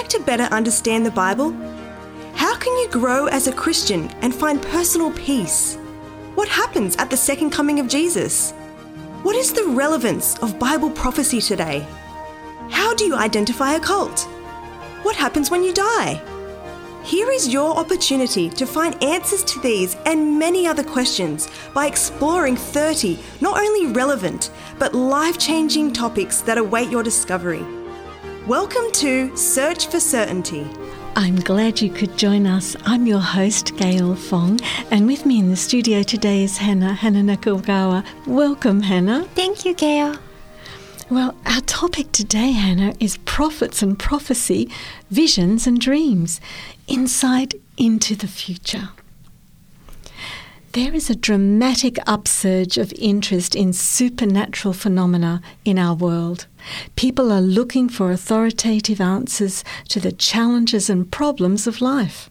like to better understand the Bible? How can you grow as a Christian and find personal peace? What happens at the second coming of Jesus? What is the relevance of Bible prophecy today? How do you identify a cult? What happens when you die? Here is your opportunity to find answers to these and many other questions by exploring 30 not only relevant but life changing topics that await your discovery. Welcome to Search for Certainty. I'm glad you could join us. I'm your host, Gayl Fong, and with me in the studio today is Hana, Hana Nakagawa. Welcome, Hana. Thank you, Gayl. Well, our topic today, Hana, is prophets and prophecy, visions and dreams, insight into the future. There is a dramatic upsurge of interest in supernatural phenomena in our world. People are looking for authoritative answers to the challenges and problems of life.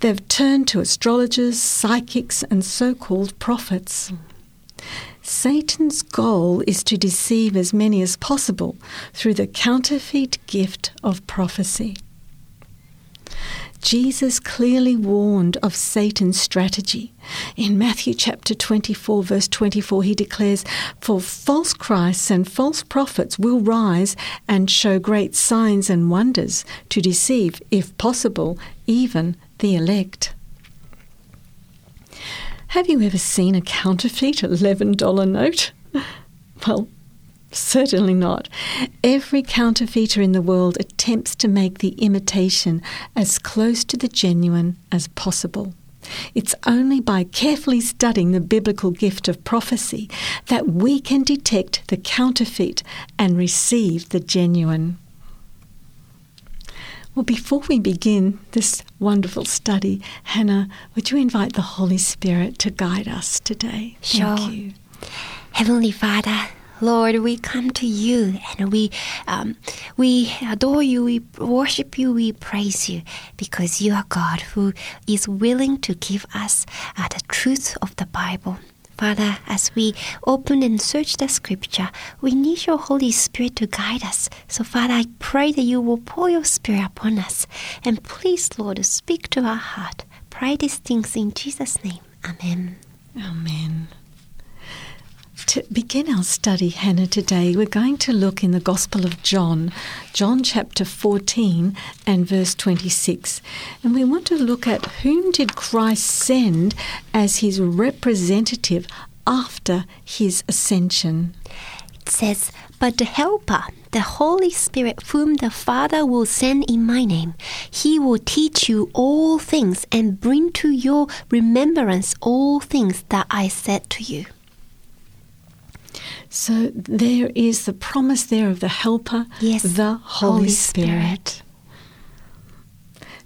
They've turned to astrologers, psychics, and so called prophets. Satan's goal is to deceive as many as possible through the counterfeit gift of prophecy. Jesus clearly warned of Satan's strategy. In Matthew chapter 24, verse 24, he declares, For false Christs and false prophets will rise and show great signs and wonders to deceive, if possible, even the elect. Have you ever seen a counterfeit $11 note? Well, Certainly not. Every counterfeiter in the world attempts to make the imitation as close to the genuine as possible. It's only by carefully studying the biblical gift of prophecy that we can detect the counterfeit and receive the genuine. Well, before we begin this wonderful study, Hana, would you invite the Holy Spirit to guide us today? Sure. Thank you. Heavenly Father, Lord, we come to you and we um, we adore you, we worship you, we praise you because you are God who is willing to give us uh, the truth of the Bible. Father, as we open and search the scripture, we need your Holy Spirit to guide us. So, Father, I pray that you will pour your Spirit upon us. And please, Lord, speak to our heart. Pray these things in Jesus' name. Amen. Amen. To begin our study, Hana, today we're going to look in the Gospel of John, John chapter 14 and verse 26. And we want to look at whom did Christ send as his representative after his ascension. It says, But the Helper, the Holy Spirit, whom the Father will send in my name, he will teach you all things and bring to your remembrance all things that I said to you. So there is the promise there of the Helper, Yes, the Holy, Holy Spirit. Spirit.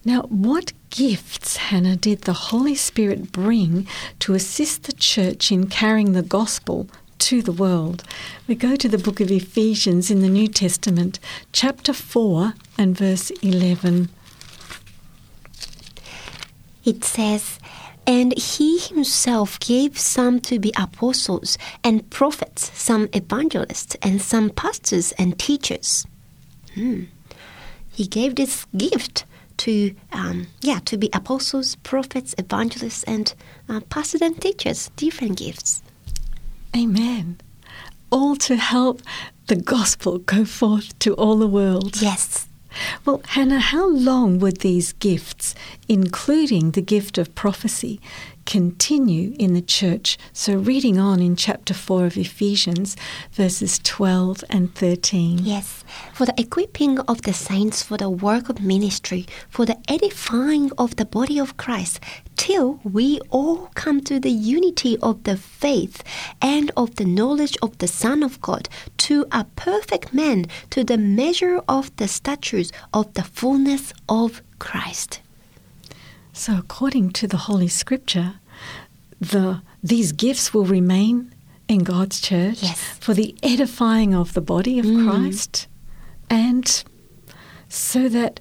Now, what gifts, Hana, did the Holy Spirit bring to assist the church in carrying the gospel to the world? We go to the book of Ephesians in the New Testament, chapter 4 and verse 11. It says, And he himself gave some to be apostles and prophets, some evangelists, and some pastors and teachers. Hmm. He gave this gift to, um, yeah, to be apostles, prophets, evangelists, and uh, pastors and teachers. Different gifts. Amen. All to help the gospel go forth to all the world. Yes. Well, Hana, how long would these gifts, including the gift of prophecy, continue in the church? So, reading on in chapter 4 of Ephesians, verses 12 and 13. Yes, for the equipping of the saints for the work of ministry, for the edifying of the body of Christ, till we all come to the unity of the faith and of the knowledge of the Son of God, to a perfect man, to the measure of the statures of the fullness of Christ. So, according to the Holy Scripture, the, these gifts will remain in God's church Yes. for the edifying of the body of mm. Christ and so that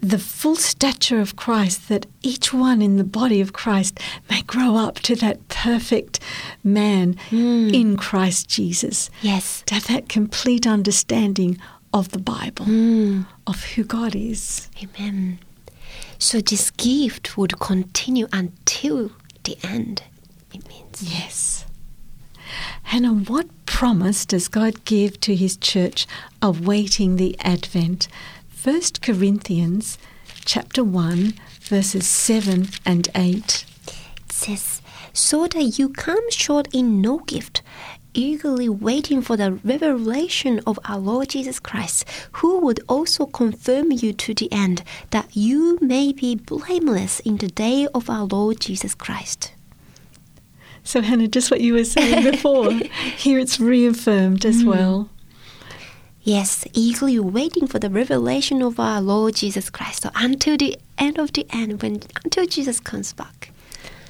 the full stature of Christ, that each one in the body of Christ may grow up to that perfect man mm. in Christ Jesus. Yes. To have that complete understanding of the Bible, mm. of who God is. Amen. So this gift would continue until the end. It means. Yes. Hana, what promise does God give to his church awaiting the advent? 1 Corinthians chapter 1 verses 7 and 8. It says, so that you come short in no gift, eagerly waiting for the revelation of our Lord Jesus Christ, who would also confirm you to the end, that you may be blameless in the day of our Lord Jesus Christ. So, Hana, just what you were saying before, here it's reaffirmed as mm. well. Yes, eagerly waiting for the revelation of our Lord Jesus Christ so until the end of the end, when until Jesus comes back.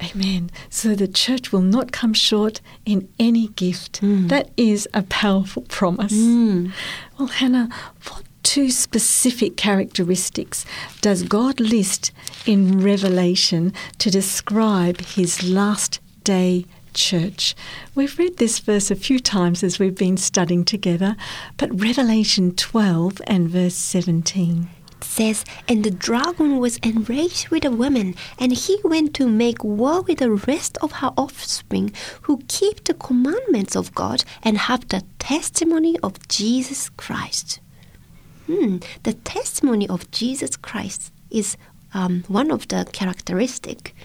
Amen. So the church will not come short in any gift. Hmm. That is a powerful promise. Hmm. Well, Hana, what two specific characteristics does God list in Revelation to describe his last day church? We've read this verse a few times as we've been studying together, but Revelation 12 and verse 17. Says, And the dragon was enraged with the woman, and he went to make war with the rest of her offspring, who keep the commandments of God and have the testimony of Jesus Christ. Hmm, the testimony of Jesus Christ is um, one of the characteristic.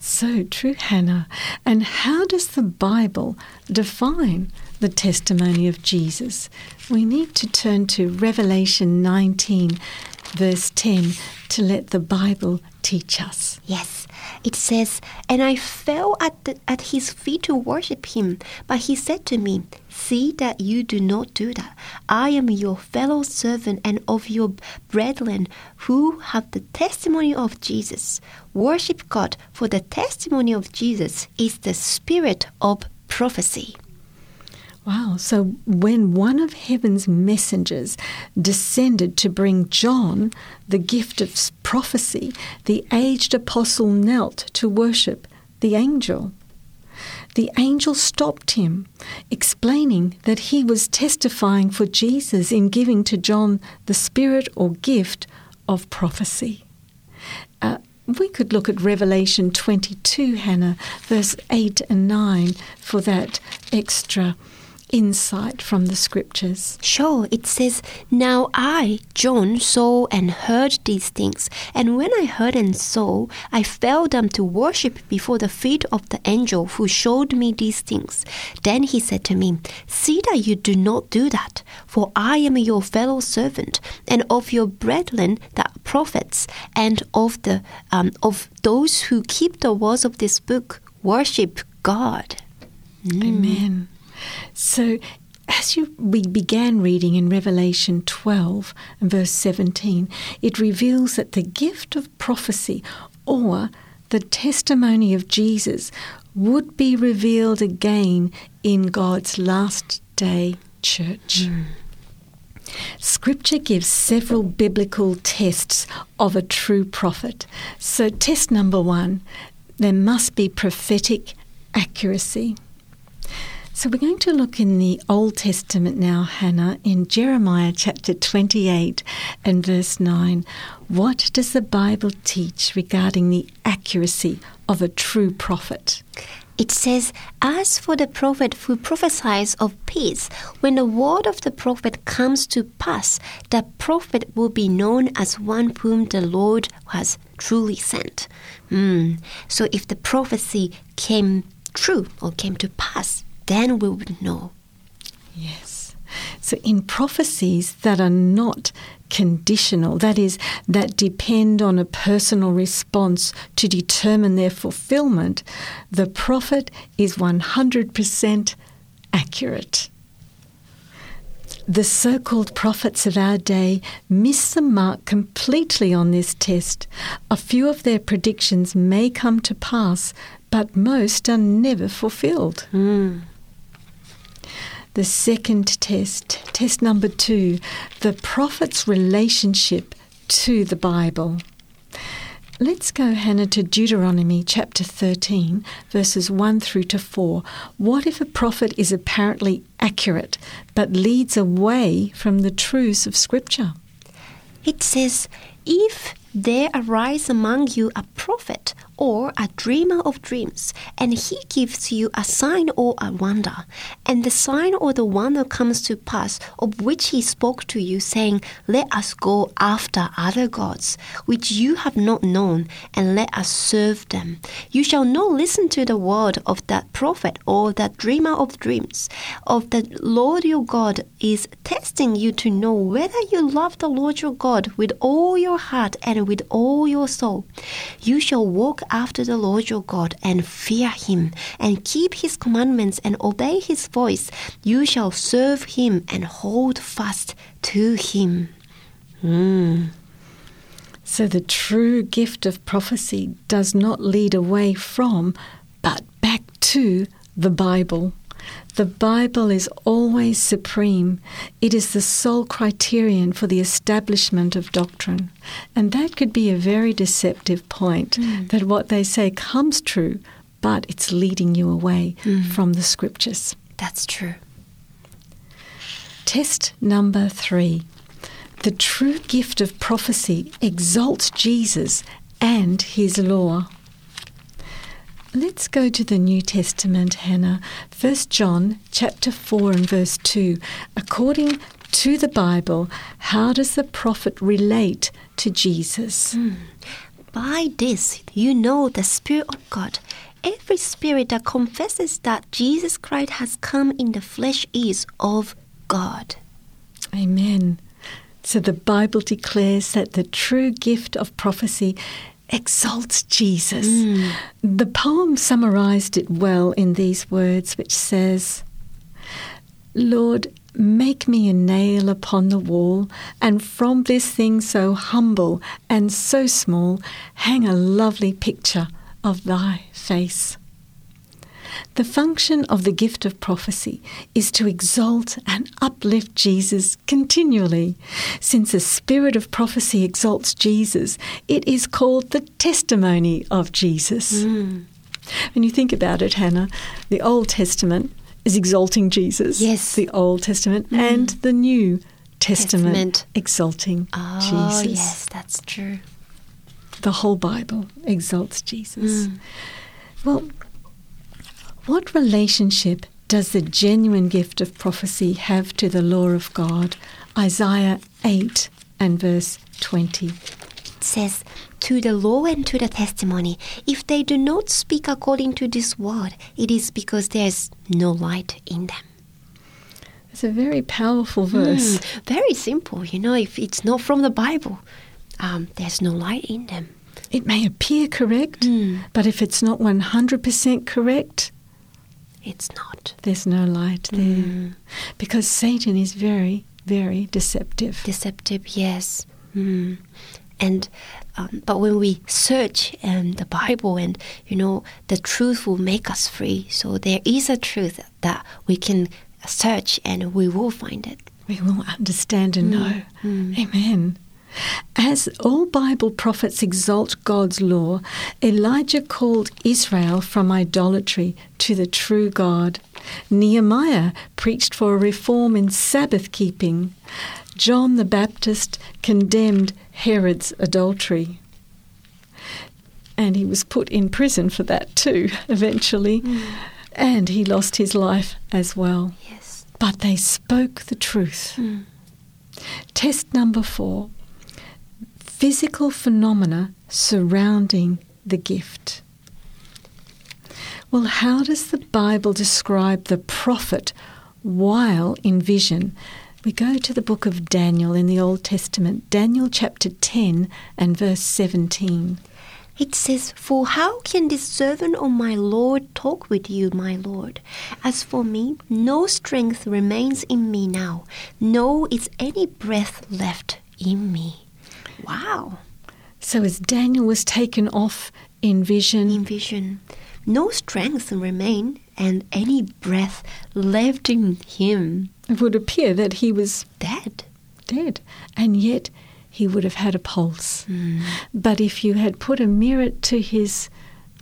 So true, Hana. And how does the Bible define the testimony of Jesus? We need to turn to Revelation 19, verse 10, to let the Bible teach us. Yes, it says, And I fell at, the, at his feet to worship him. But he said to me, See that you do not do that. I am your fellow servant and of your brethren who have the testimony of Jesus. Worship God, for the testimony of Jesus is the spirit of prophecy. Wow. So when one of heaven's messengers descended to bring John the gift of prophecy, the aged apostle knelt to worship the angel. The angel stopped him, explaining that he was testifying for Jesus in giving to John the spirit or gift of prophecy. Uh, we could look at Revelation 22, Hana, verse 8 and 9, for that extra insight from the scriptures. Sure, it says, Now I, John, saw and heard these things. And when I heard and saw, I fell down to worship before the feet of the angel who showed me these things. Then he said to me, See that you do not do that, for I am your fellow servant, and of your brethren, the prophets, and of the um, of those who keep the words of this book. Worship God. Amen. So, as you, we began reading in Revelation 12 and verse 17, it reveals that the gift of prophecy or the testimony of Jesus would be revealed again in God's last day church. Hmm. Scripture gives several biblical tests of a true prophet. So, test number one there must be prophetic accuracy. So, we're going to look in the Old Testament now, Hana, in Jeremiah chapter 28 and verse 9. What does the Bible teach regarding the accuracy of a true prophet? It says, As for the prophet who prophesies of peace, when the word of the prophet comes to pass, the prophet will be known as one whom the Lord has truly sent. Hmm. So if the prophecy came true or came to pass, then we would know. Yes. So, in prophecies that are not conditional, that is, that depend on a personal response to determine their fulfillment, the prophet is 100% accurate. The so called prophets of our day miss the mark completely on this test. A few of their predictions may come to pass, but most are never fulfilled. Hmm. The second test, test number two, the prophet's relationship to the Bible. Let's go, Hana, to Deuteronomy chapter 13, verses 1 through to 4. What if a prophet is apparently accurate but leads away from the truths of Scripture? It says, If there arise among you a prophet or a dreamer of dreams, and he gives you a sign or a wonder, and the sign or the wonder comes to pass, of which he spoke to you, saying, Let us go after other gods, which you have not known, and let us serve them. You shall not listen to the word of that prophet or that dreamer of dreams, of the Lord your God is testing you to know whether you love the Lord your God with all your heart and with all your soul. You shall walk after the Lord your God and fear him and keep his commandments and obey his voice. You shall serve him and hold fast to him. Mm. So the true gift of prophecy does not lead away from, but back to the Bible. The Bible is always supreme. It is the sole criterion for the establishment of doctrine. And that could be a very deceptive point Mm. that what they say comes true, but it's leading you away Mm. from the scriptures. That's true. Test number three. The true gift of prophecy exalts Jesus and his law. Let's go to the New Testament, Hana. 1 John chapter 4 and verse 2. According to the Bible, how does the prophet relate to Jesus? Hmm. By this you know the Spirit of God. Every spirit that confesses that Jesus Christ has come in the flesh is of God. Amen. So the Bible declares that the true gift of prophecy exalts Jesus. Mm. The poem summarized it well in these words, which says, Lord, make me a nail upon the wall, and from this thing so humble and so small, hang a lovely picture of thy face. The function of the gift of prophecy is to exalt and uplift Jesus continually. Since the spirit of prophecy exalts Jesus, it is called the testimony of Jesus. Hmm. When you think about it, Hana, the Old Testament is exalting Jesus. Yes. The Old Testament hmm. and the New Testament, Testament. exalting Oh, Jesus. yes, that's true. The whole Bible exalts Jesus. Hmm. Well, what relationship does the genuine gift of prophecy have to the law of God? Isaiah 8 and verse 20. It says, To the law and to the testimony, if they do not speak according to this word, it is because there is no light in them. It's a very powerful verse. Mm, very simple, you know, if it's not from the Bible, um, there's no light in them. It may appear correct, Mm. but if it's not 100% correct, It's not. there's no light there. Mm. Because Satan is very, very deceptive. Deceptive, yes. Mm. And um, but when we search um, the Bible, and you know, the truth will make us free. So there is a truth that we can search, and we will find it. we will understand and know. mm. Amen. As all Bible prophets exalt God's law, Elijah called Israel from idolatry to the true God. Nehemiah preached for a reform in Sabbath keeping. John the Baptist condemned Herod's adultery. And he was put in prison for that too, eventually. Hmm. And he lost his life as well Yes. but they spoke the truth. Hmm. Test number four physical phenomena surrounding the gift. Well, how does the Bible describe the prophet while in vision? We go to the book of Daniel in the Old Testament, Daniel chapter 10 and verse 17. It says, For how can this servant of my Lord talk with you, my Lord? As for me, no strength remains in me now, no is any breath left in me. Wow. So, as Daniel was taken off in vision, In vision, no strength remained, and any breath left in him it would appear that he was dead. dead, and yet he would have had a pulse. But if you had put a mirror to his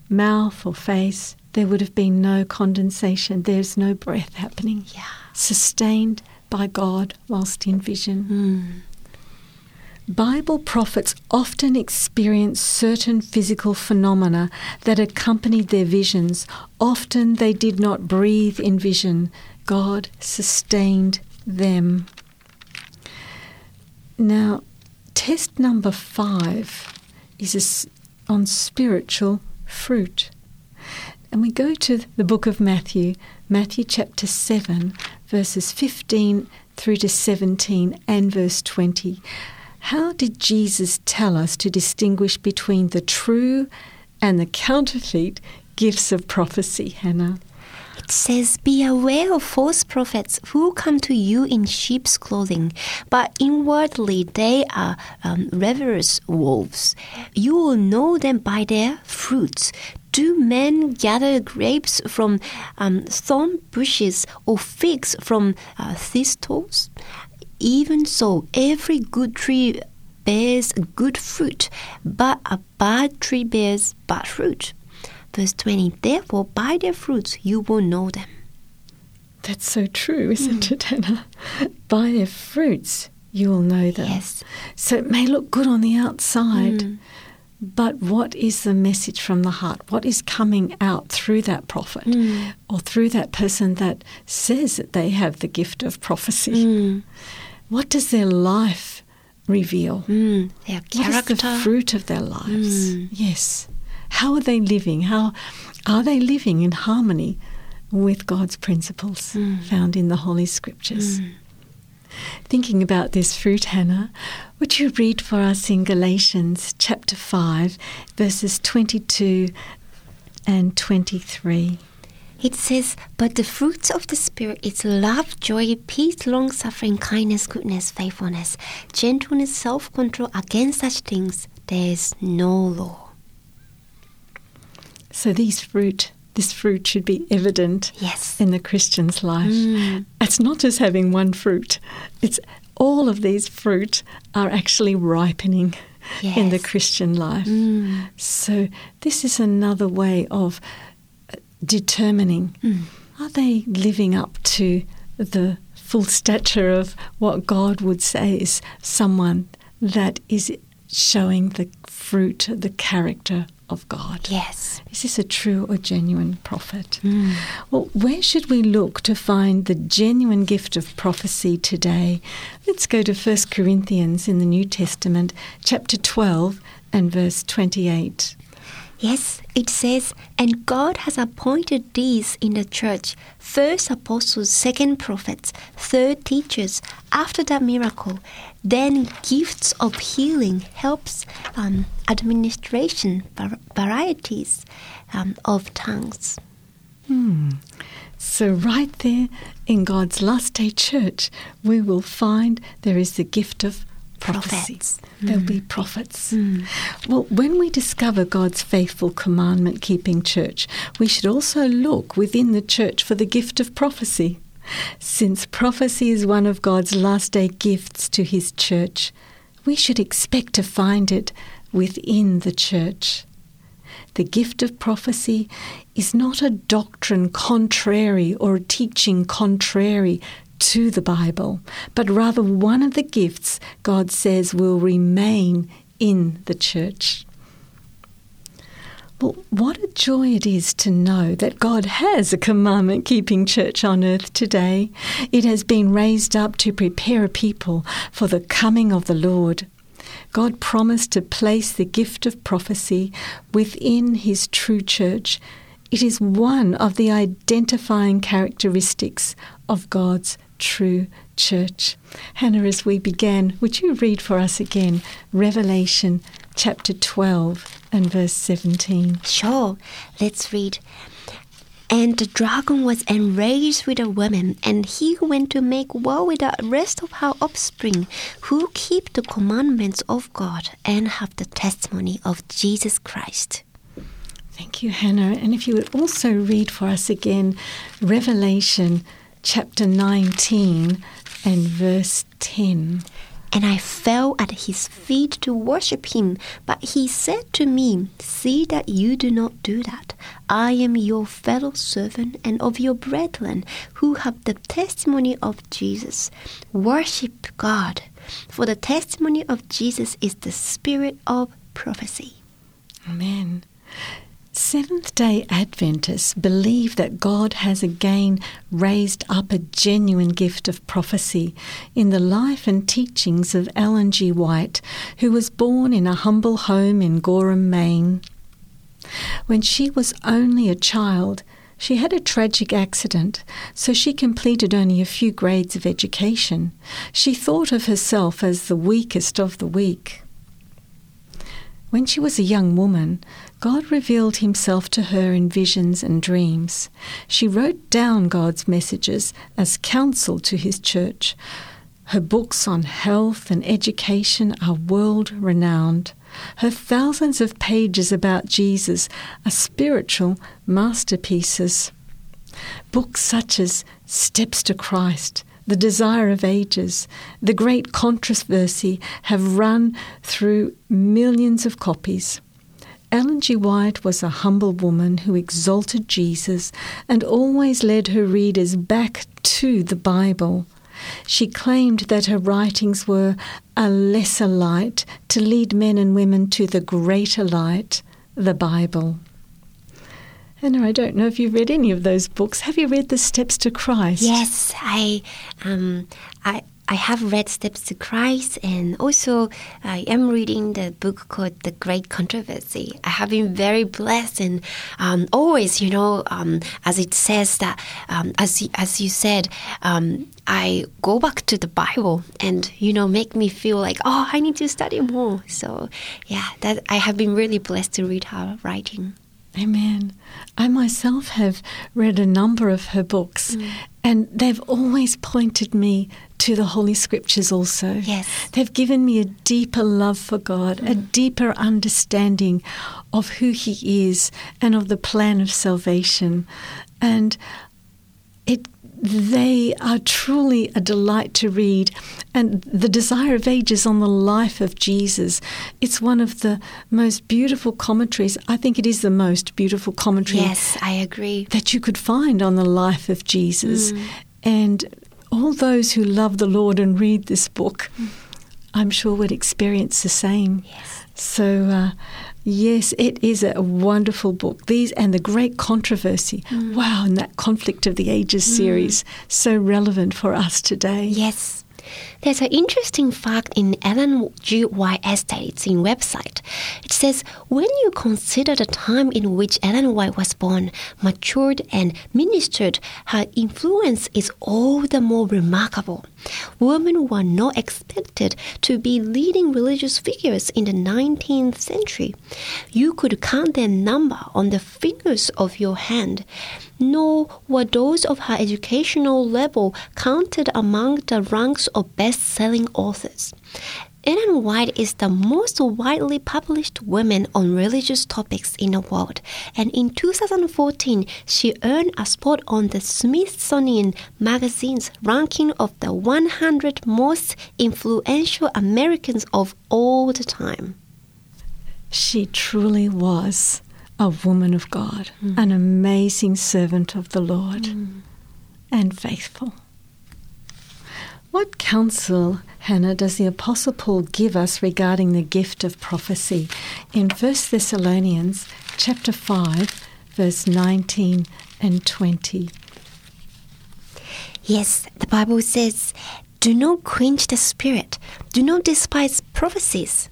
mouth or face, there would have been no condensation. There's no breath happening. Yeah. Sustained by God whilst in vision. Mm. Bible prophets often experience certain physical phenomena that accompanied their visions. Often they did not breathe in vision. God sustained them. Now, test number five is on spiritual fruit. And we go to the book of Matthew, Matthew chapter 7, verses 15 through to 17 and verse 20. How did Jesus tell us to distinguish between the true and the counterfeit gifts of prophecy, Hana? It says, Be aware of false prophets who come to you in sheep's clothing, but inwardly they are um, ravenous wolves. You will know them by their fruits. Do men gather grapes from um, thorn bushes or figs from uh, thistles? Even so, every good tree bears good fruit, but a bad tree bears bad fruit. Verse 20 Therefore, by their fruits you will know them. That's so true, isn't it, Hana? By their fruits you will know them. Yes. So it may look good on the outside, Mm. But what is the message from the heart? What is coming out through that prophet Mm. or through that person that says that they have the gift of prophecy? Mm. What does their life reveal? Mm. Their What is character. the fruit of their lives? Mm. Yes. How are they living? How are they living in harmony with God's principles Mm. found in the Holy Scriptures? Thinking about this fruit, Hana, would you read for us in Galatians chapter 5, verses 22 and 23? It says, But the fruits of the Spirit is love, joy, peace, long suffering, kindness, goodness, faithfulness, gentleness, self control. Against such things there is no law. So these fruit, this fruit should be evident Yes. in the Christian's life. Mm. It's not just having one fruit. It's all of these fruit are actually ripening in the Christian life. Mm. So this is another way of uh, determining Mm. are they living up to the full stature of what God would say is someone that is showing the fruit, the character of God. Yes. Is this a true or genuine prophet? Mm. Well, where should we look to find the genuine gift of prophecy today? Let's go to 1 Corinthians in the New Testament, chapter 12 and verse 28. Yes, it says, and God has appointed these in the church first apostles, second prophets, third teachers, after that miracle, then gifts of healing, helps, um, administration, var- varieties um, of tongues. Hmm. So, right there in God's last day church, we will find there is the gift of prophecy. Prophets. There'll be prophets. Mm. Well, when we discover God's faithful commandment keeping church, we should also look within the church for the gift of prophecy. Since prophecy is one of God's last day gifts to his church, we should expect to find it within the church. The gift of prophecy is not a doctrine contrary or a teaching contrary to the Bible, but rather one of the gifts God says will remain in the church. Well, what a joy it is to know that God has a commandment keeping church on earth today. It has been raised up to prepare a people for the coming of the Lord. God promised to place the gift of prophecy within his true church. It is one of the identifying characteristics of God's true church. Hana, as we began, would you read for us again Revelation chapter 12 and verse 17? Sure, let's read. And the dragon was enraged with the woman, and he went to make war with the rest of her offspring, who keep the commandments of God and have the testimony of Jesus Christ. Thank you, Hana. And if you would also read for us again Revelation chapter 19 and verse 10. and I fell at his feet to worship him. But he said to me, See that you do not do that. I am your fellow servant and of your brethren who have the testimony of Jesus. Worship God, for the testimony of Jesus is the spirit of prophecy. Amen. Seventh day Adventists believe that God has again raised up a genuine gift of prophecy in the life and teachings of Ellen G. White, who was born in a humble home in Gorham, Maine. When she was only a child, she had a tragic accident, so she completed only a few grades of education. She thought of herself as the weakest of the weak. When she was a young woman, God revealed himself to her in visions and dreams. She wrote down God's messages as counsel to his church. Her books on health and education are world renowned. Her thousands of pages about Jesus are spiritual masterpieces. Books such as Steps to Christ, the desire of ages, the great controversy have run through millions of copies. Ellen G. White was a humble woman who exalted Jesus and always led her readers back to the Bible. She claimed that her writings were a lesser light to lead men and women to the greater light, the Bible. Hana, I don't know if you've read any of those books. Have you read The Steps to Christ? Yes, I, um, I, I have read Steps to Christ, and also I am reading the book called The Great Controversy. I have been very blessed, and um, always, you know, um, as it says that, um, as you, as you said, um, I go back to the Bible, and you know, make me feel like, oh, I need to study more. So, yeah, that I have been really blessed to read her writing. Amen. I myself have read a number of her books, mm. and they've always pointed me to the Holy Scriptures also. Yes. They've given me a deeper love for God, mm. a deeper understanding of who He is and of the plan of salvation. And it they are truly a delight to read. And The Desire of Ages on the life of Jesus, it's one of the most beautiful commentaries. I think it is the most beautiful commentary. Yes, I agree. That you could find on the life of Jesus. Mm. And all those who love the Lord and read this book, mm. I'm sure would experience the same. Yes. So, uh, Yes, it is a wonderful book. These and the great controversy. Mm. Wow, and that conflict of the ages mm. series so relevant for us today. Yes. There's an interesting fact in Ellen G. White Estates in website. It says when you consider the time in which Ellen White was born, matured, and ministered, her influence is all the more remarkable. Women were not expected to be leading religious figures in the 19th century. You could count their number on the fingers of your hand nor were those of her educational level counted among the ranks of best selling authors. Ellen White is the most widely published woman on religious topics in the world, and in 2014 she earned a spot on the Smithsonian Magazine's ranking of the 100 most influential Americans of all the time. She truly was a woman of God, mm. an amazing servant of the Lord, mm. and faithful. What counsel, Hana, does the Apostle Paul give us regarding the gift of prophecy? In 1 Thessalonians chapter 5, verse 19 and 20? Yes, the Bible says, Do not quench the spirit, do not despise prophecies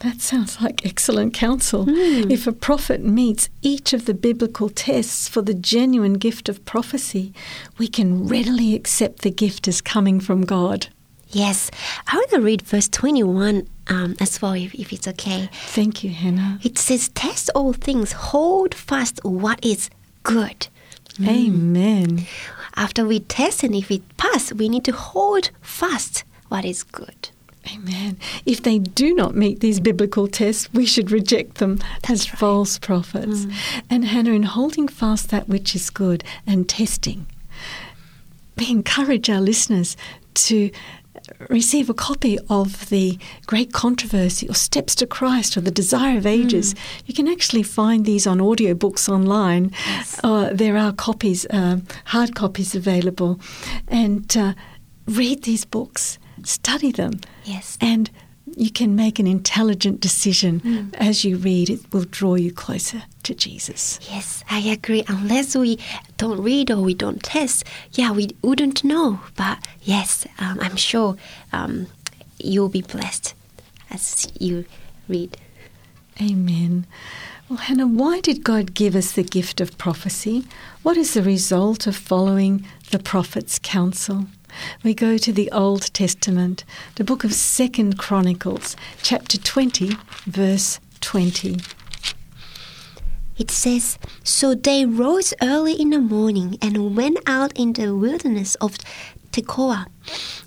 that sounds like excellent counsel. Mm. If a prophet meets each of the biblical tests for the genuine gift of prophecy, we can readily accept the gift as coming from God. Yes. I want to read verse 21 um, as well, if, if it's okay. Thank you, Hana. It says, Test all things, hold fast what is good. Hmm. Amen. After we test and if it pass, we need to hold fast what is good. Amen. If they do not meet these biblical tests, we should reject them That's as right. false prophets. Mm. And Hana, in holding fast that which is good and testing, we encourage our listeners to receive a copy of the Great Controversy or Steps to Christ or The Desire of Ages, you can actually find these on audiobooks online. Yes. Uh, there are copies, uh, hard copies available. And uh, read these books, study them, Yes. and you can make an intelligent decision as you read. It will draw you closer to Jesus. Yes, I agree. Unless we don't read or we don't test, yeah, we wouldn't know. But yes, um, I'm sure um, you'll be blessed as you read. Amen. Well, Hana, why did God give us the gift of prophecy? What is the result of following the prophet's counsel? We go to the Old Testament, the book of Second Chronicles, chapter 20, verse 20. It says, So they rose early in the morning and went out in the wilderness of Tekoa.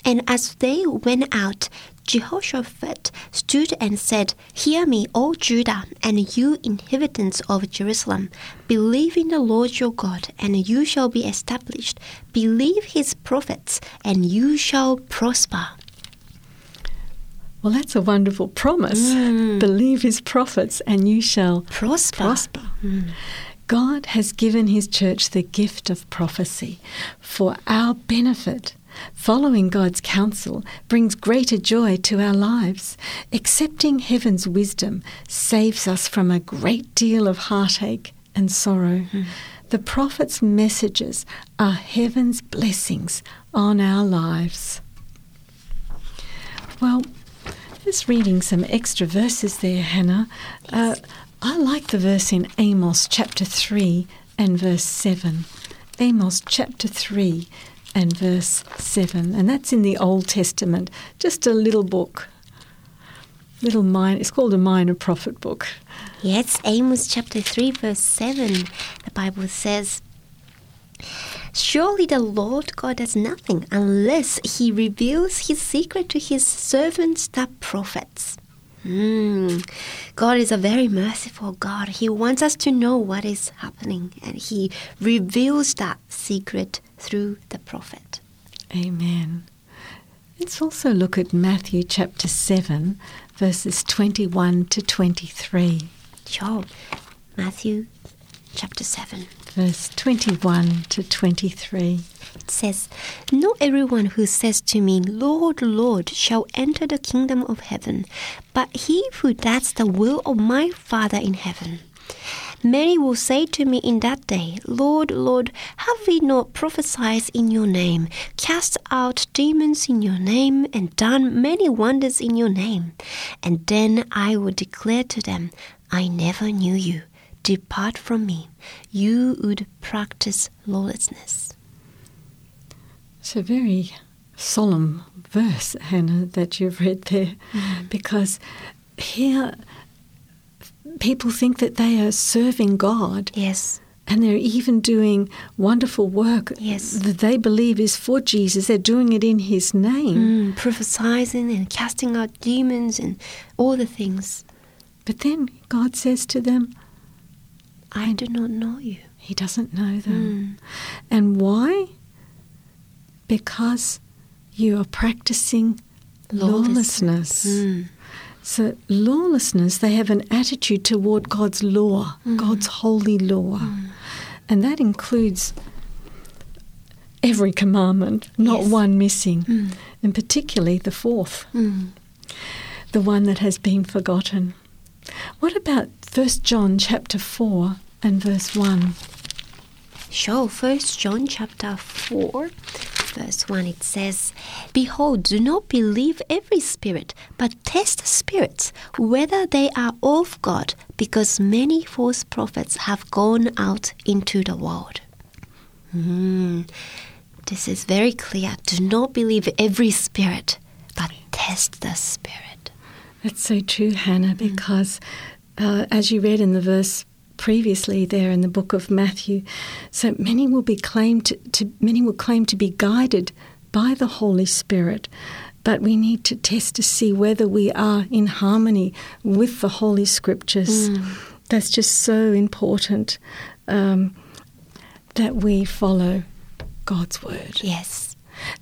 And as they went out, Jehoshaphat stood and said, Hear me, O Judah, and you inhabitants of Jerusalem. Believe in the Lord your God, and you shall be established. Believe his prophets, and you shall prosper. Well, that's a wonderful promise. Mm. Believe his prophets, and you shall Prosper. prosper. Mm. God has given his church the gift of prophecy for our benefit. Following God's counsel brings greater joy to our lives. Accepting heaven's wisdom saves us from a great deal of heartache and sorrow. The prophet's messages are heaven's blessings on our lives. Well, just reading some extra verses there, Hana. Uh, I like the verse in Amos chapter 3 and verse 7. Amos chapter 3 and verse 7. And that's in the Old Testament, just a little book. Little minor, it's called a minor prophet book. Yes, Amos chapter 3, verse 7, the Bible says, Surely the Lord God does nothing unless he reveals his secret to his servants, the prophets. Mm. God is a very merciful God. He wants us to know what is happening, and he reveals that secret through the prophet. Amen. Let's also look at Matthew chapter 7, verses 21 to 23. Sure. Matthew chapter 7. Verse 21 to 23. It says, Not everyone who says to me, Lord, Lord, shall enter the kingdom of heaven, but he who does the will of my Father in heaven. Many will say to me in that day, Lord, Lord, have we not prophesied in your name, cast out demons in your name, and done many wonders in your name? And then I will declare to them, I never knew you. Depart from me, you would practice lawlessness. It's a very solemn verse, Hana, that you've read there, mm. because here people think that they are serving God Yes. and they're even doing wonderful work Yes. that they believe is for Jesus. They're doing it in His name. Mm, prophesying and casting out demons and all the things. But then God says to them, I do not know you. He doesn't know them. And why? Because you are practicing lawlessness. Mm. So, lawlessness, they have an attitude toward God's law, mm. God's holy law. Mm. And that includes every commandment, not Yes. one missing, mm. and particularly the fourth, Mm. the one that has been forgotten. What about 1 John chapter 4 and verse 1? Sure, First John chapter 4, verse 1, it says, Behold, do not believe every spirit, but test the spirits, whether they are of God, because many false prophets have gone out into the world. Mm. This is very clear. Do not believe every spirit, but test the spirit. That's so true, Hana, because uh, as you read in the verse previously there in the book of Matthew, so many will be claimed to, to many will claim to be guided by the Holy Spirit, but we need to test to see whether we are in harmony with the Holy Scriptures. That's just so important um, that we follow God's word. Yes.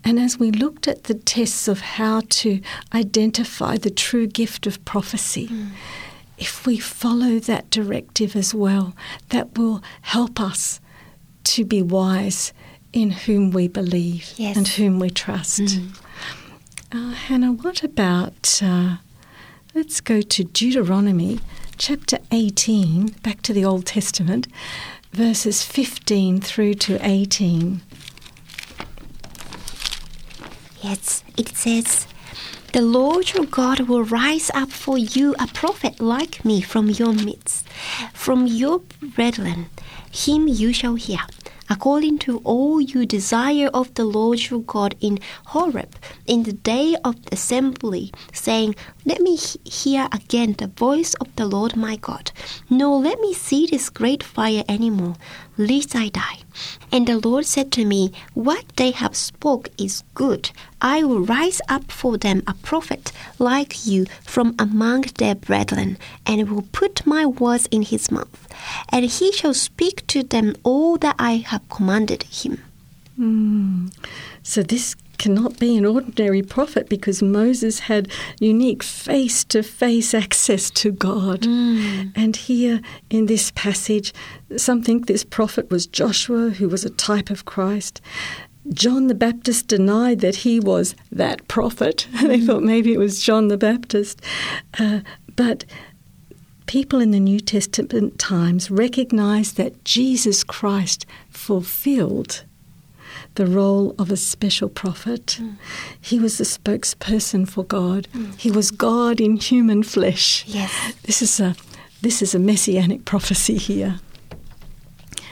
And as we looked at the tests of how to identify the true gift of prophecy, mm. If we follow that directive as well, that will help us to be wise in whom we believe yes. and whom we trust. Mm. Uh, Hana, what about, uh, let's go to Deuteronomy chapter 18, back to the Old Testament, verses 15 through to 18. Yes, it says, The Lord your God will rise up for you a prophet like me from your midst, from your brethren. Him you shall hear according to all you desire of the Lord your God in Horeb, in the day of the assembly, saying, Let me hear again the voice of the Lord my God. No, let me see this great fire any more, lest I die. And the Lord said to me, What they have spoke is good. I will rise up for them a prophet like you from among their brethren, and will put my words in his mouth, and he shall speak to them all that I have commanded him. Mm. So this cannot be an ordinary prophet because Moses had unique face to face access to God. Mm. And here in this passage, some think this prophet was Joshua, who was a type of Christ. John the Baptist denied that he was that prophet. Mm. they thought maybe it was John the Baptist. Uh, but people in the New Testament times recognized that Jesus Christ fulfilled the role of a special prophet. Mm. He was the spokesperson for God. Mm. He was God in human flesh. Yes. This is a this is a messianic prophecy here.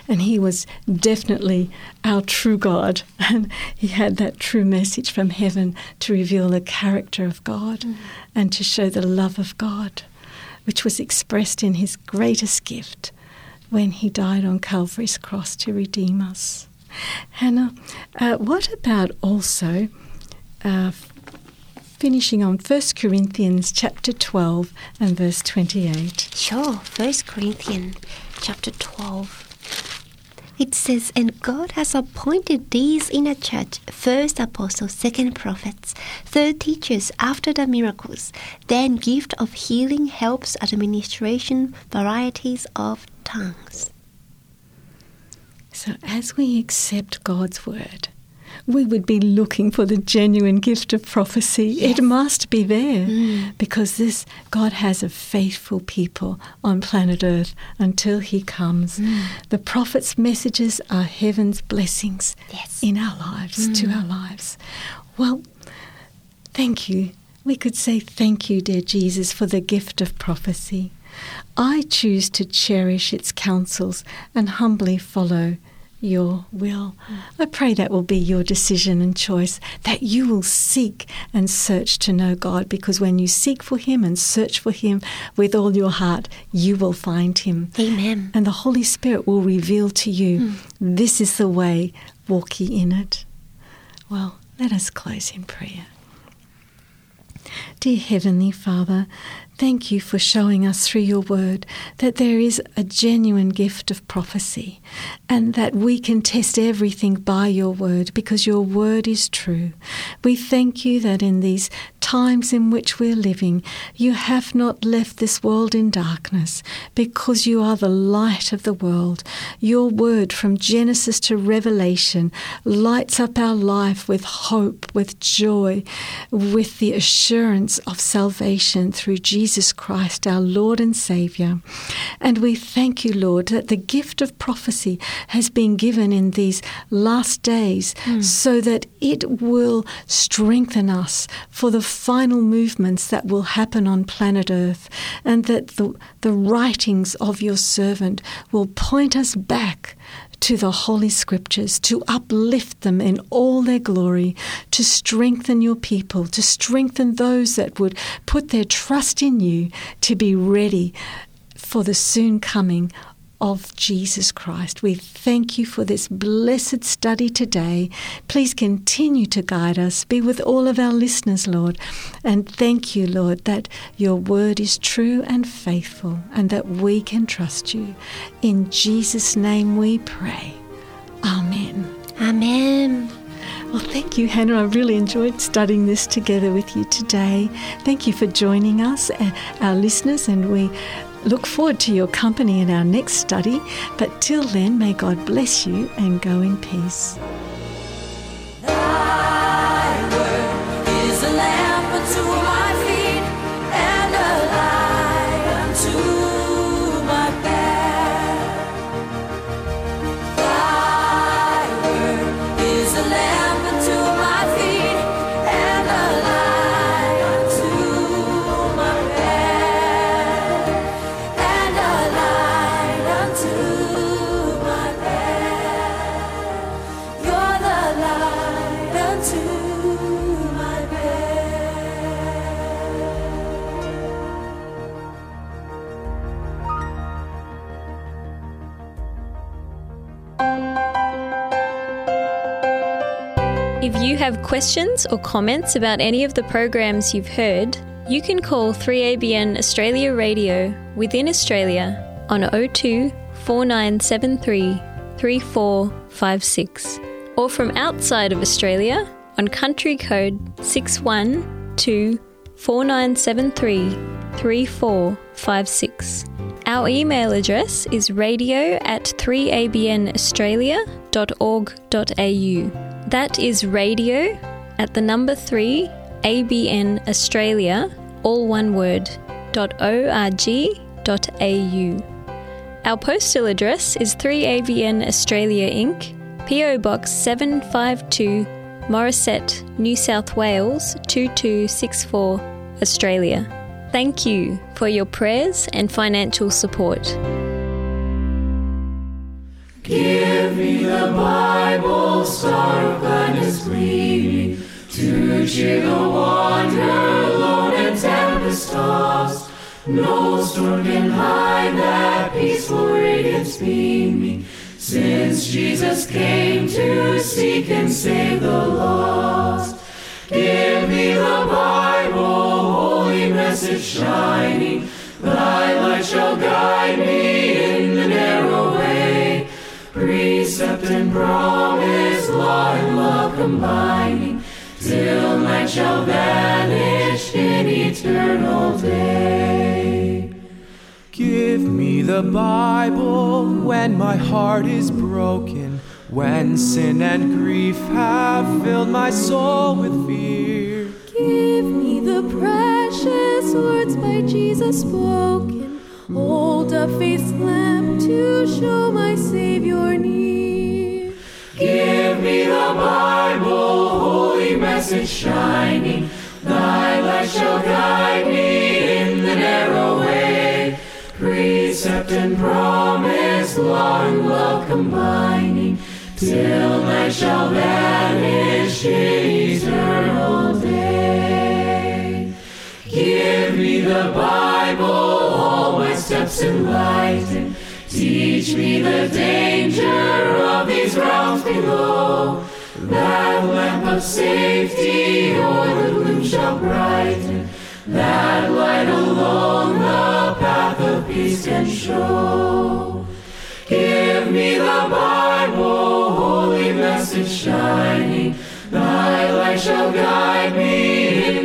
And he was definitely our true God. And he had that true message from heaven to reveal the character of God mm. and to show the love of God, which was expressed in his greatest gift when he died on Calvary's cross to redeem us. Hana, uh, what about also uh, finishing on 1 Corinthians chapter 12 and verse 28? Sure, 1 Corinthians chapter 12. It says, And God has appointed these in a church first apostles, second prophets, third teachers after the miracles, then gift of healing, helps, administration, varieties of tongues. So, as we accept God's word, we would be looking for the genuine gift of prophecy. Yes. It must be there mm. because this God has a faithful people on planet Earth until He comes. Mm. The prophet's messages are heaven's blessings yes. in our lives, mm. to our lives. Well, thank you. We could say thank you, dear Jesus, for the gift of prophecy. I choose to cherish its counsels and humbly follow your will. I pray that will be your decision and choice, that you will seek and search to know God, because when you seek for Him and search for Him with all your heart, you will find Him. Amen. And the Holy Spirit will reveal to you mm. this is the way, walk ye in it. Well, let us close in prayer. Dear Heavenly Father, Thank you for showing us through your word that there is a genuine gift of prophecy and that we can test everything by your word because your word is true. We thank you that in these times in which we're living, you have not left this world in darkness because you are the light of the world. Your word from Genesis to Revelation lights up our life with hope, with joy, with the assurance of salvation through Jesus Christ, our Lord and Saviour. And we thank you, Lord, that the gift of prophecy has been given in these last days mm. so that it will strengthen us for the final movements that will happen on planet Earth, and that the, the writings of your servant will point us back to the Holy Scriptures, to uplift them in all their glory, to strengthen your people, to strengthen those that would put their trust in you to be ready for the soon coming of Jesus Christ. We thank you for this blessed study today. Please continue to guide us. Be with all of our listeners, Lord. And thank you, Lord, that your word is true and faithful and that we can trust you. In Jesus' name we pray. Amen. Amen. Well, thank you, Hana. I really enjoyed studying this together with you today. Thank you for joining us, uh, our listeners, and we look forward to your company in our next study. But till then, may God bless you and go in peace. Have questions or comments about any of the programs you've heard, you can call 3ABN Australia Radio within Australia on 02 4973 3456 or from outside of Australia on country code 612 4973 3456. Our email address is radio at 3abnaustralia.org.au. That is radio at the number 3 ABN Australia, all one word, .org.au. Our postal address is 3ABN Australia Inc., PO Box 752, Morisset, New South Wales 2264, Australia. Thank you for your prayers and financial support. Give me the Bible, star of gladness gleaming, to cheer the wanderer, lone and tempest tossed. No storm can hide that peaceful radiance beaming, since Jesus came to seek and save the lost. Give me the Bible, holy message shining, thy light shall guide me Precept and promise, law and love combining, till night shall vanish in eternal day. Give me the Bible when my heart is broken, when sin and grief have filled my soul with fear. Give me the precious words by Jesus spoken. Hold a face lamp to show my Savior near. Give me the Bible, holy message shining. Thy light shall guide me in the narrow way. Precept and promise, law and love combining, till night shall vanish in eternal day. Give me the Bible, steps enlighten. Teach me the danger of these realms below. That lamp of safety o'er the gloom shall brighten. That light alone the path of peace can show. Give me the Bible, holy message shining. Thy light shall guide me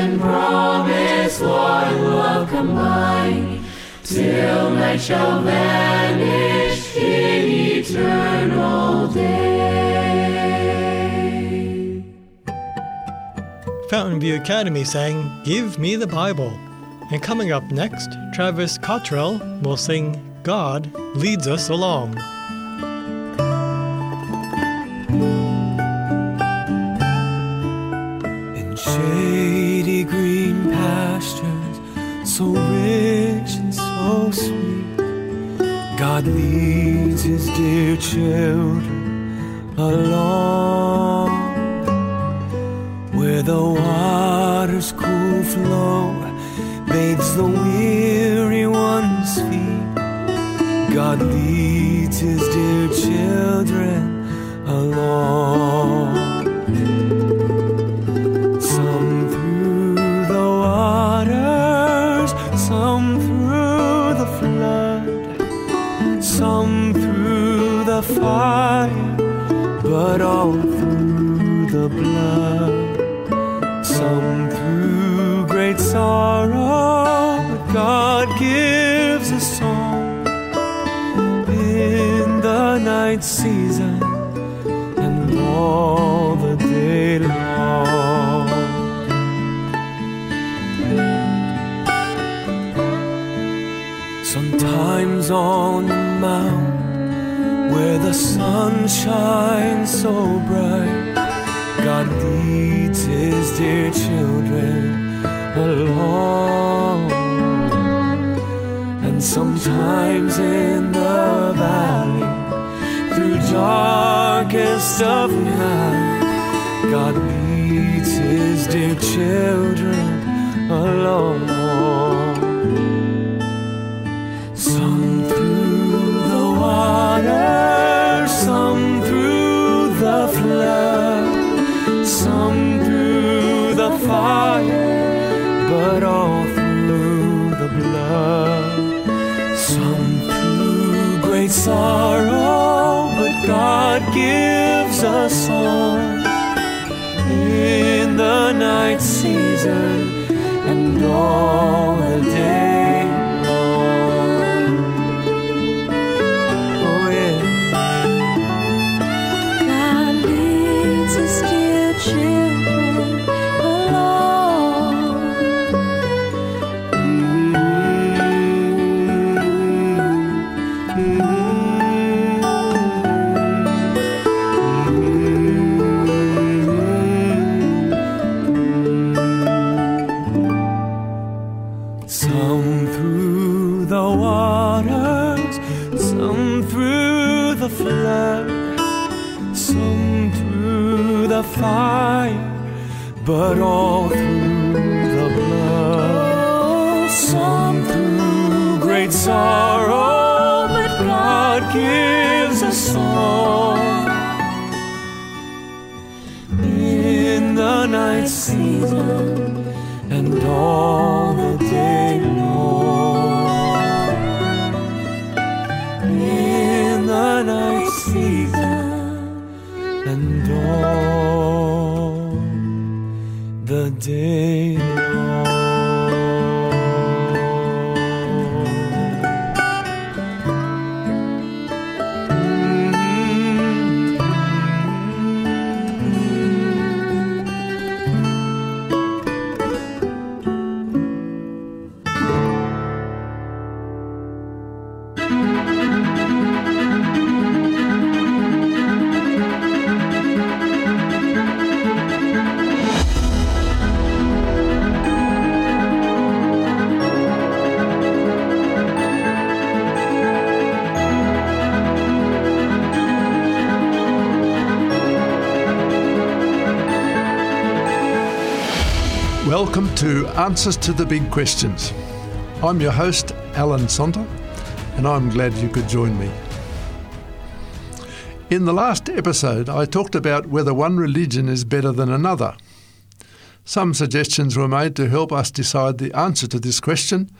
and promise, love combining, till night shall vanish in eternal day. Fountain View Academy sang Give Me the Bible. And coming up next, Travis Cottrell will sing God Leads Us Along. Pastures, so rich and so sweet, God leads his dear children along. Where the water's cool flow bathes the weary one's feet. God leads his dear children along. Sorrow, but God gives a song in the night season and all the day long. Sometimes on the mount where the sun shines so bright, God leads his dear children along. And sometimes in the valley, through darkest of night, God leads his dear children along. Some through the water, some through the flood, some through the fire, but all oh. But all Answers to the Big Questions. I'm your host, Alan Sonter, and I'm glad you could join me. In the last episode, I talked about whether one religion is better than another. Some suggestions were made to help us decide the answer to this question,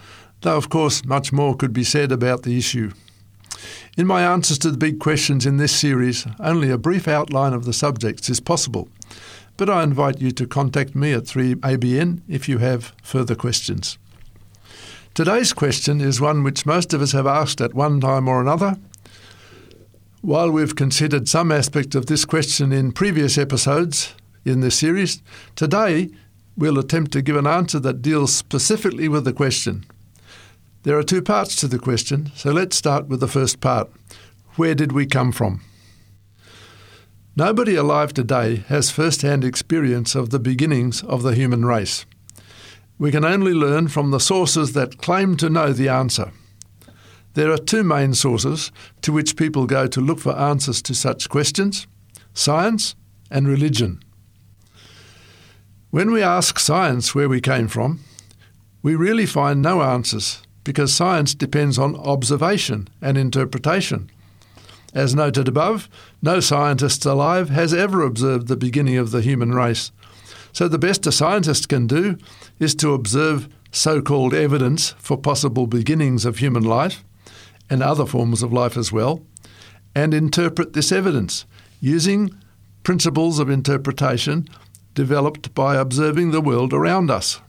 though, of course, much more could be said about the issue. In my answers to the big questions in this series, only a brief outline of the subjects is possible, but I invite you to contact me at 3ABN if you have further questions. Today's question is one which most of us have asked at one time or another. While we've considered some aspect of this question in previous episodes in this series, today we'll attempt to give an answer that deals specifically with the question. There are two parts to the question, so let's start with the first part. Where did we come from? Nobody alive today has first hand experience of the beginnings of the human race. We can only learn from the sources that claim to know the answer. There are two main sources to which people go to look for answers to such questions science and religion. When we ask science where we came from, we really find no answers because science depends on observation and interpretation. As noted above, no scientist alive has ever observed the beginning of the human race. So the best a scientist can do is to observe so called evidence for possible beginnings of human life and other forms of life as well, and interpret this evidence using principles of interpretation developed by observing the world around us.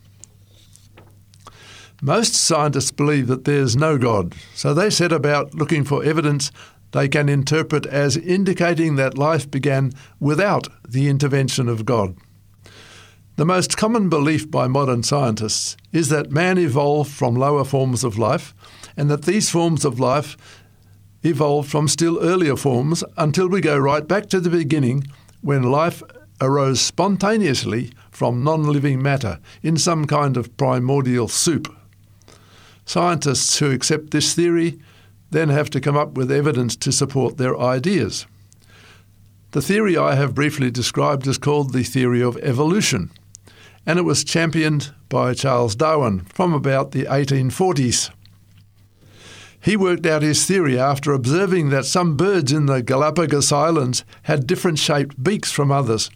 Most scientists believe that there's no God, so they set about looking for evidence they can interpret as indicating that life began without the intervention of God. The most common belief by modern scientists is that man evolved from lower forms of life and that these forms of life evolved from still earlier forms until we go right back to the beginning when life arose spontaneously from non living matter in some kind of primordial soup. Scientists who accept this theory then have to come up with evidence to support their ideas. The theory I have briefly described is called the theory of evolution, and it was championed by Charles Darwin from about the 1840s. He worked out his theory after observing that some birds in the Galapagos Islands had different shaped beaks from others,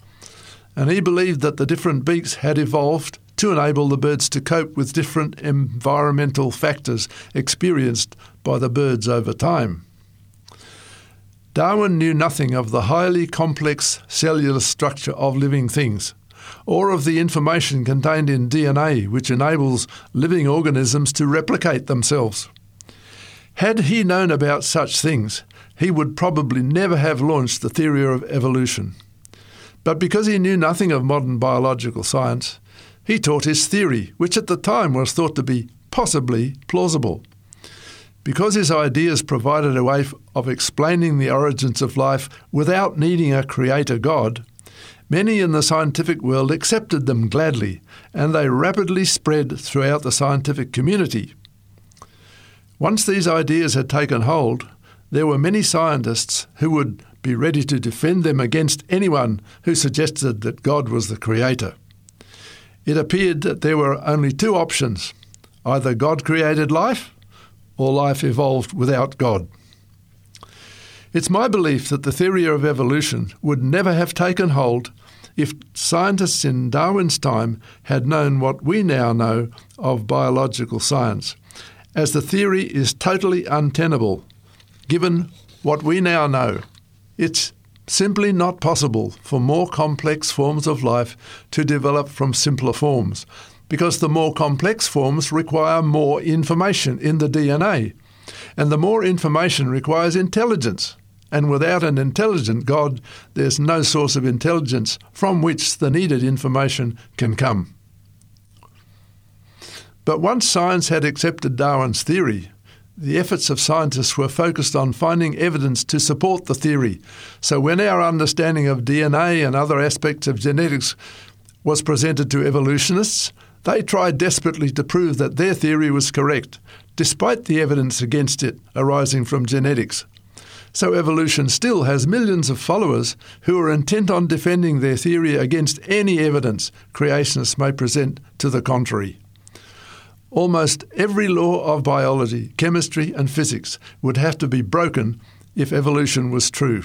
and he believed that the different beaks had evolved to enable the birds to cope with different environmental factors experienced by the birds over time. Darwin knew nothing of the highly complex cellular structure of living things, or of the information contained in DNA which enables living organisms to replicate themselves. Had he known about such things, he would probably never have launched the theory of evolution. But because he knew nothing of modern biological science, he taught his theory, which at the time was thought to be possibly plausible. Because his ideas provided a way of explaining the origins of life without needing a creator God, many in the scientific world accepted them gladly, and they rapidly spread throughout the scientific community. Once these ideas had taken hold, there were many scientists who would be ready to defend them against anyone who suggested that God was the creator. It appeared that there were only two options either God created life or life evolved without God. It's my belief that the theory of evolution would never have taken hold if scientists in Darwin's time had known what we now know of biological science, as the theory is totally untenable given what we now know. It's simply not possible for more complex forms of life to develop from simpler forms, because the more complex forms require more information in the DNA. And the more information requires intelligence. And without an intelligent God, there's no source of intelligence from which the needed information can come. But once science had accepted Darwin's theory, the efforts of scientists were focused on finding evidence to support the theory. So when our understanding of DNA and other aspects of genetics was presented to evolutionists, they tried desperately to prove that their theory was correct, despite the evidence against it arising from genetics. So evolution still has millions of followers who are intent on defending their theory against any evidence creationists may present to the contrary. Almost every law of biology, chemistry, and physics would have to be broken if evolution was true.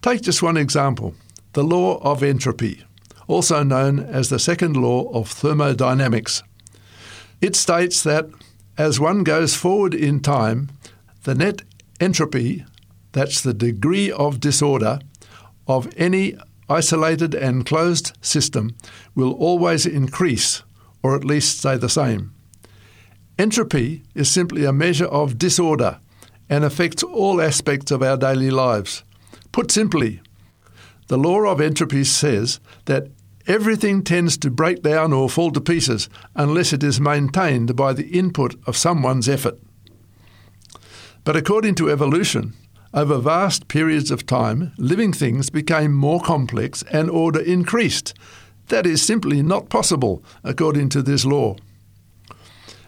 Take just one example the law of entropy, also known as the second law of thermodynamics. It states that as one goes forward in time, the net entropy, that's the degree of disorder, of any isolated and closed system will always increase or at least stay the same. Entropy is simply a measure of disorder and affects all aspects of our daily lives. Put simply, the law of entropy says that everything tends to break down or fall to pieces unless it is maintained by the input of someone's effort. But according to evolution, over vast periods of time, living things became more complex and order increased that is simply not possible according to this law.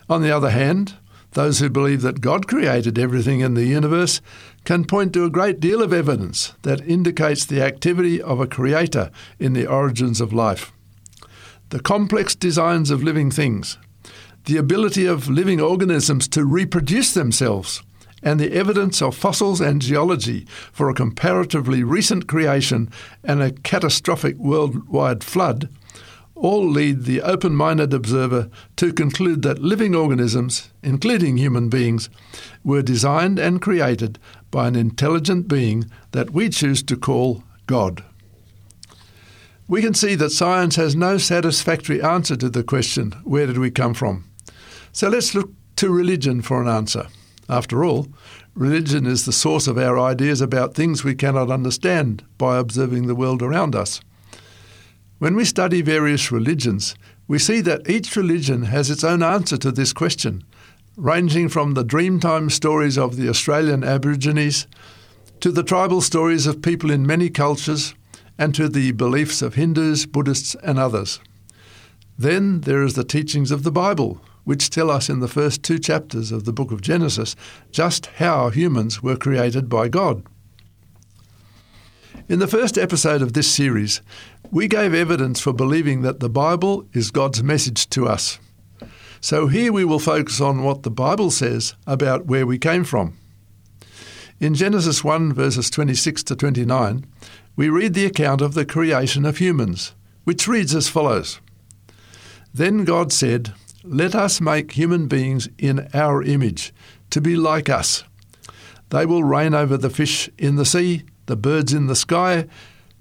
On the other hand, those who believe that God created everything in the universe can point to a great deal of evidence that indicates the activity of a creator in the origins of life. The complex designs of living things, the ability of living organisms to reproduce themselves, and the evidence of fossils and geology for a comparatively recent creation and a catastrophic worldwide flood all lead the open minded observer to conclude that living organisms, including human beings, were designed and created by an intelligent being that we choose to call God. We can see that science has no satisfactory answer to the question, where did we come from? So let's look to religion for an answer. After all, religion is the source of our ideas about things we cannot understand by observing the world around us. When we study various religions, we see that each religion has its own answer to this question, ranging from the dreamtime stories of the Australian Aborigines to the tribal stories of people in many cultures and to the beliefs of Hindus, Buddhists, and others. Then there is the teachings of the Bible, which tell us in the first two chapters of the book of Genesis just how humans were created by God. In the first episode of this series, we gave evidence for believing that the Bible is God's message to us. So here we will focus on what the Bible says about where we came from. In Genesis 1, verses 26 to 29, we read the account of the creation of humans, which reads as follows Then God said, Let us make human beings in our image, to be like us. They will reign over the fish in the sea, the birds in the sky,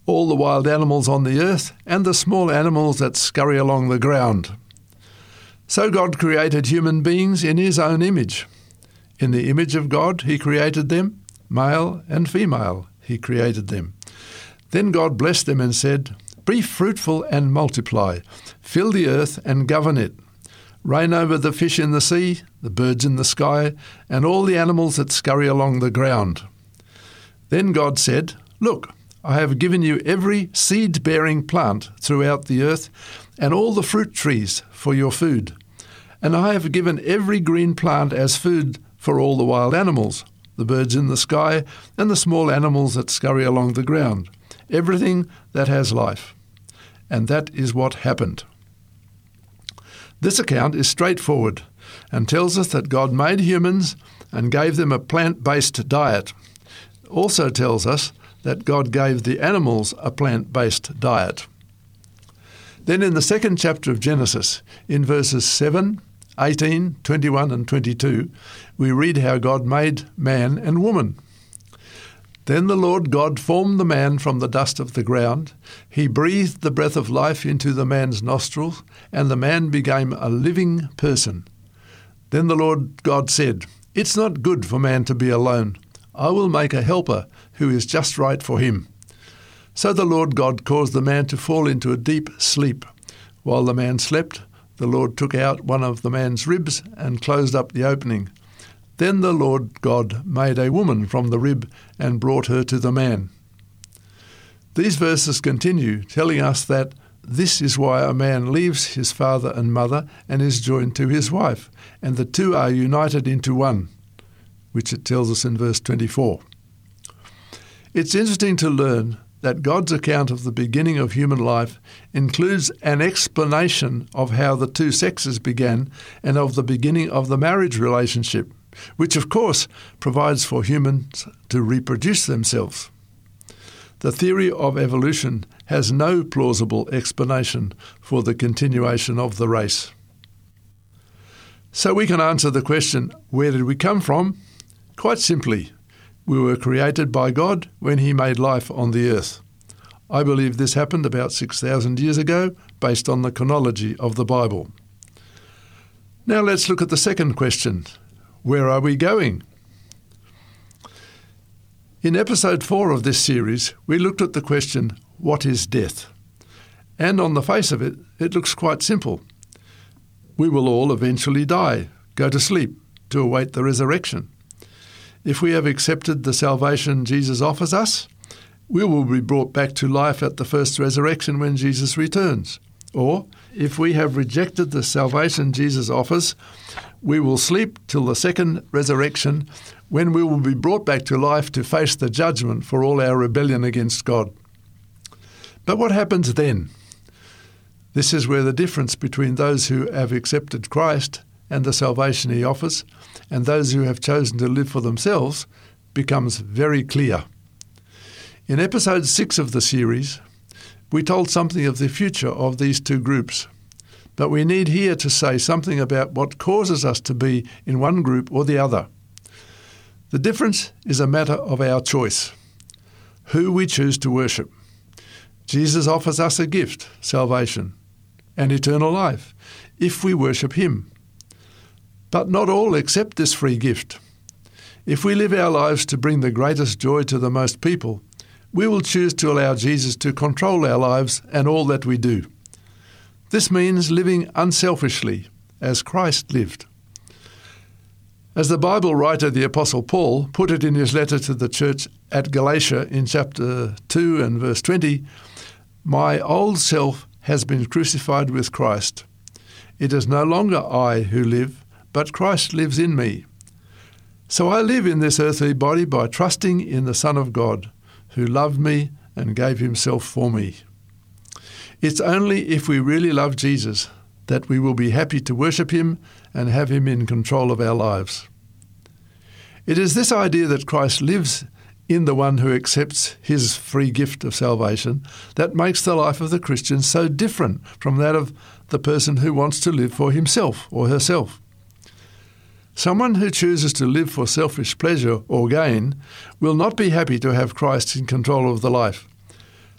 all the wild animals on the earth, and the small animals that scurry along the ground. So God created human beings in his own image. In the image of God, he created them, male and female, he created them. Then God blessed them and said, Be fruitful and multiply, fill the earth and govern it. Reign over the fish in the sea, the birds in the sky, and all the animals that scurry along the ground. Then God said, Look, I have given you every seed bearing plant throughout the earth, and all the fruit trees for your food. And I have given every green plant as food for all the wild animals, the birds in the sky, and the small animals that scurry along the ground, everything that has life. And that is what happened. This account is straightforward and tells us that God made humans and gave them a plant based diet. Also tells us that God gave the animals a plant based diet. Then in the second chapter of Genesis, in verses 7, 18, 21, and 22, we read how God made man and woman. Then the Lord God formed the man from the dust of the ground. He breathed the breath of life into the man's nostrils, and the man became a living person. Then the Lord God said, It's not good for man to be alone. I will make a helper who is just right for him. So the Lord God caused the man to fall into a deep sleep. While the man slept, the Lord took out one of the man's ribs and closed up the opening. Then the Lord God made a woman from the rib and brought her to the man. These verses continue, telling us that this is why a man leaves his father and mother and is joined to his wife, and the two are united into one, which it tells us in verse 24. It's interesting to learn that God's account of the beginning of human life includes an explanation of how the two sexes began and of the beginning of the marriage relationship, which of course provides for humans to reproduce themselves. The theory of evolution has no plausible explanation for the continuation of the race. So we can answer the question where did we come from? Quite simply, we were created by God when He made life on the earth. I believe this happened about 6,000 years ago based on the chronology of the Bible. Now let's look at the second question Where are we going? In episode 4 of this series, we looked at the question What is death? And on the face of it, it looks quite simple. We will all eventually die, go to sleep, to await the resurrection. If we have accepted the salvation Jesus offers us, we will be brought back to life at the first resurrection when Jesus returns. Or, if we have rejected the salvation Jesus offers, we will sleep till the second resurrection when we will be brought back to life to face the judgment for all our rebellion against God. But what happens then? This is where the difference between those who have accepted Christ and the salvation he offers, and those who have chosen to live for themselves, becomes very clear. In episode 6 of the series, We told something of the future of these two groups. But we need here to say something about what causes us to be in one group or the other. The difference is a matter of our choice who we choose to worship. Jesus offers us a gift, salvation, and eternal life, if we worship Him. But not all accept this free gift. If we live our lives to bring the greatest joy to the most people, we will choose to allow Jesus to control our lives and all that we do. This means living unselfishly, as Christ lived. As the Bible writer, the Apostle Paul, put it in his letter to the church at Galatia in chapter 2 and verse 20, My old self has been crucified with Christ. It is no longer I who live, but Christ lives in me. So I live in this earthly body by trusting in the Son of God, who loved me and gave himself for me. It's only if we really love Jesus that we will be happy to worship him and have him in control of our lives. It is this idea that Christ lives in the one who accepts his free gift of salvation that makes the life of the Christian so different from that of the person who wants to live for himself or herself. Someone who chooses to live for selfish pleasure or gain will not be happy to have Christ in control of the life.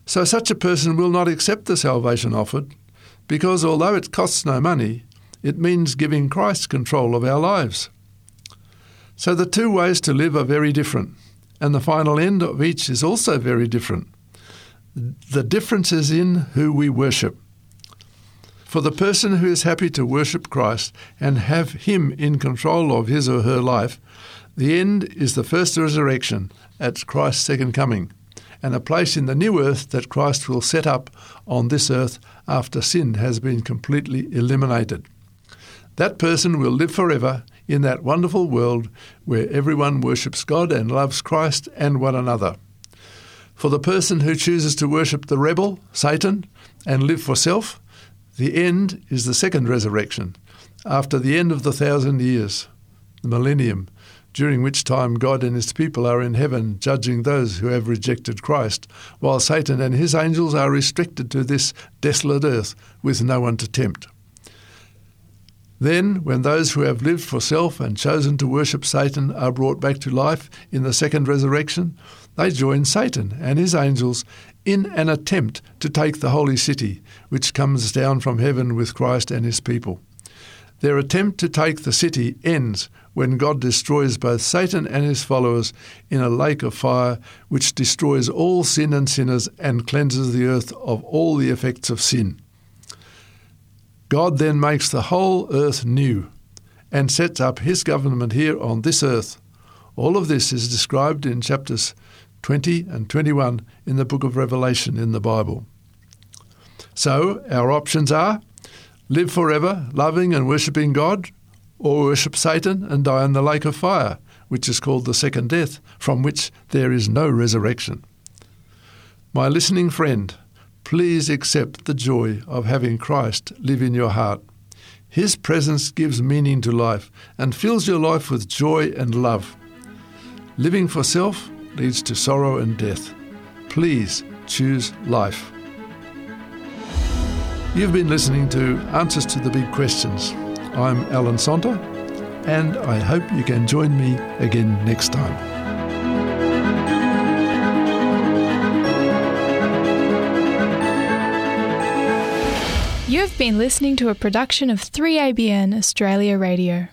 So such a person will not accept the salvation offered, because although it costs no money, it means giving Christ control of our lives. So the two ways to live are very different, and the final end of each is also very different. The difference is in who we worship. For the person who is happy to worship Christ and have Him in control of his or her life, the end is the first resurrection at Christ's second coming, and a place in the new earth that Christ will set up on this earth after sin has been completely eliminated. That person will live forever in that wonderful world where everyone worships God and loves Christ and one another. For the person who chooses to worship the rebel, Satan, and live for self, the end is the second resurrection, after the end of the thousand years, the millennium, during which time God and his people are in heaven judging those who have rejected Christ, while Satan and his angels are restricted to this desolate earth with no one to tempt. Then, when those who have lived for self and chosen to worship Satan are brought back to life in the second resurrection, they join Satan and his angels in an attempt to take the holy city, which comes down from heaven with Christ and his people. Their attempt to take the city ends when God destroys both Satan and his followers in a lake of fire, which destroys all sin and sinners and cleanses the earth of all the effects of sin. God then makes the whole earth new and sets up his government here on this earth. All of this is described in chapters 20 and 21 in the book of Revelation in the Bible. So, our options are live forever, loving and worshipping God, or worship Satan and die in the lake of fire, which is called the second death, from which there is no resurrection. My listening friend, please accept the joy of having Christ live in your heart. His presence gives meaning to life and fills your life with joy and love. Living for self leads to sorrow and death. Please choose life. You've been listening to Answers to the Big Questions. I'm Alan Sonter, and I hope you can join me again next time. You've been listening to a production of 3ABN Australia Radio.